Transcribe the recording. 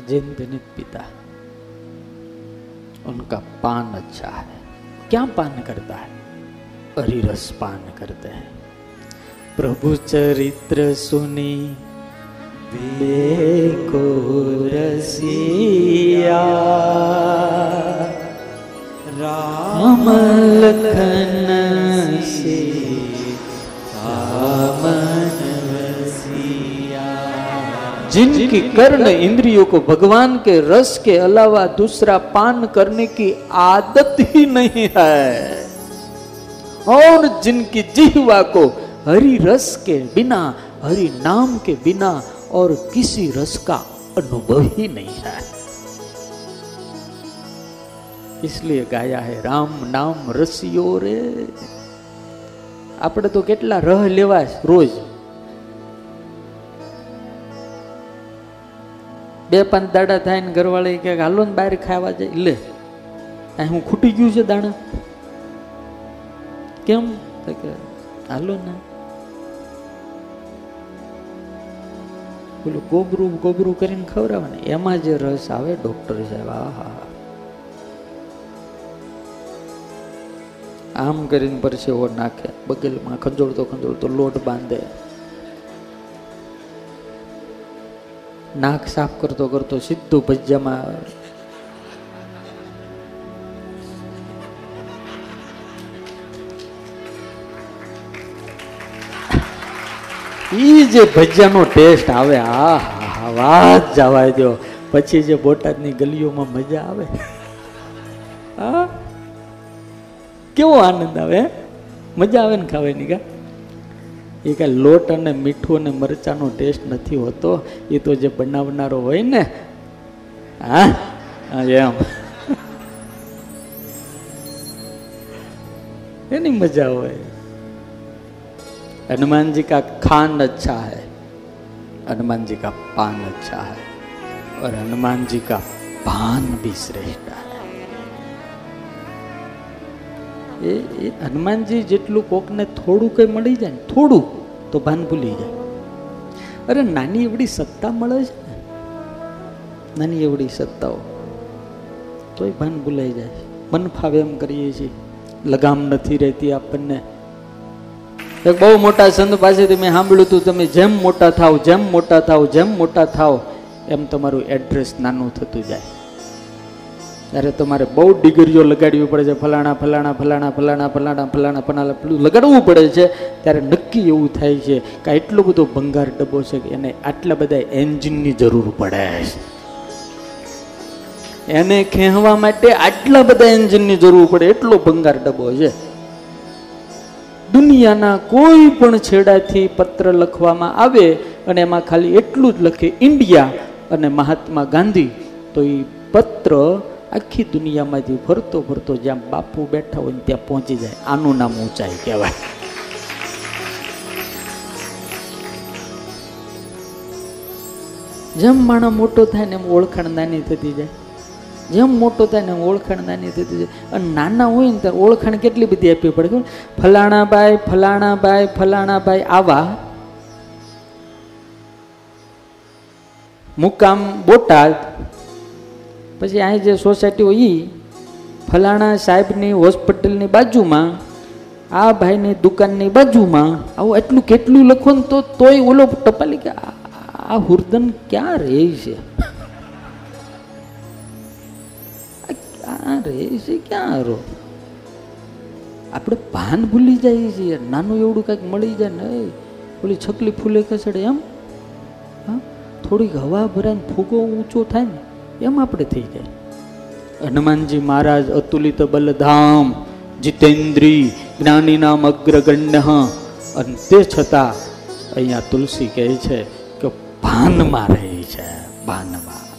जैन नहीं पिता उनका पान अच्छा है, क्या पान करता है? हरिरस पान करते हैं। प्रभु चरित्र सुनी देखो रसिया राम लखन जिनकी कर्ण इंद्रियों को भगवान के रस के अलावा दूसरा पान करने की आदत ही नहीं है और जिनकी जिहवा को हरि रस के बिना हरि नाम के बिना और किसी रस का अनुभव ही नहीं है इसलिए गाया है राम नाम रसियो रे આપણે તો કેટલા રહ લેવા રોજ બે પાંચ દાડા થાય ને ઘરવાળી કે, હાલો ને બહાર ખાવા જાય. લે હું ખૂટી ગયું છે દાણા. કેમ? કે, હાલો ને. પેલું ગોબરું ગોબરું કરીને ખવડાવે ને એમાં જે રસ આવે, ડોક્ટર સાહેબ, આહા. આમ કરીને પરસેવો નાખે. બગલમાં ખંજોળતો ખંજોળતો લોટ બાંધે. નાક સાફ કરતો કરતો સીધું ભજીયામાં આવે. ઈ જે ભજીયાનો ટેસ્ટ આવે આ હા, વાત જવા દો પછી જે બોટાદની ગલીઓમાં મજા આવે. હા? કેવો આનંદ આવે મજા આવે ને ખાવાની કા? એ કાંઈ લોટ અને મીઠું અને મરચાનો ટેસ્ટ નથી હોતો એ તો જે બનાવનારો હોય ને હા હા એમ એની મજા હોય हनुमान जी का खान अच्छा है हनुमान जी का पान अच्छा है और हनुमान जी का पान भी श्रेष्ठ है એ એ હનુમાનજી જેટલું કોકને થોડું કંઈ મળી જાય ને, થોડું, તો ભાન ભૂલી જાય. અરે, નાની એવડી સત્તા મળે છે ને? નાની એવડી સત્તાઓ. તોય ભાન ભૂલાઈ જાય. મન ફાવે એમ કરીએ છીએ. લગામ નથી રહેતી આપણને. એક બહુ મોટા સંત પાસેથી મેં સાંભળ્યું હતું, તમે જેમ મોટા થાવ જેમ મોટા થાવ જેમ મોટા થાવ એમ તમારું એડ્રેસ નાનું થતું જાય. ત્યારે તમારે બહુ ડિગ્રીઓ લગાડવી પડે છે. ફલાણા ફલાણા ફલાણા ફલાણા ફલાણા ફલાણા ફલાણા, પેલું લગાડવું પડે છે. ત્યારે નક્કી એવું થાય છે કે એટલો બધો ભંગાર ડબ્બો છે કે એને આટલા બધા એન્જિનની જરૂર પડે. છે એને ખેંચવા માટે આટલા બધા એન્જિનની જરૂર પડે. એટલો ભંગાર ડબ્બો છે. દુનિયાના કોઈ પણ છેડાથી પત્ર લખવામાં આવે અને એમાં ખાલી એટલું જ લખે, ઇન્ડિયા અને મહાત્મા ગાંધી. તો એ પત્ર આખી દુનિયામાંથી ફરતો ફરતો જ્યાં બાપુ બેઠા હોય ત્યાં પહોંચી જાય. આનું નામ ઊંચાઈ કહેવાય. જેમ માણસ મોટો થાય ને એમ ઓળખાણ નાની થતી જાય. જેમ મોટો થાય ને એમ ઓળખાણ નાની થતી જાય. અને નાના હોય ને ત્યારે ઓળખાણ કેટલી બધી આપવી પડે ફલાણા ભાઈ ફલાણા ભાઈ ફલાણા ભાઈ આવા. મુકામ બોટાદ. પછી અહીં જે સોસાયટી હોય એ ફલાણા સાહેબની હોસ્પિટલની બાજુમાં, આ ભાઈની દુકાનની બાજુમાં, આવું એટલું કેટલું લખો ને તો તોય ઓલો ટપાલી કે આ હુર્દન ક્યાં રહે છે? ક્યાં રહે છે? ક્યાં રો આપણે ભાન ભૂલી જઈએ છીએ નાનું એવડું કંઈક મળી જાય ને ઓલી છકલી ફૂલે ખસેડે એમ. હા? થોડીક હવા ભરાય ને ફૂગો ઊંચો થાય ને એમ આપણે થઈ જાય. હનુમાનજી મહારાજ, અતુલિત બલધામ, જીતેન્દ્રી જ્ઞાની નામ અગ્રગણ્ય. અને તે છતાં અહીંયા તુલસી કહે છે કે ભાનમાં રહે છે, ભાનમાં.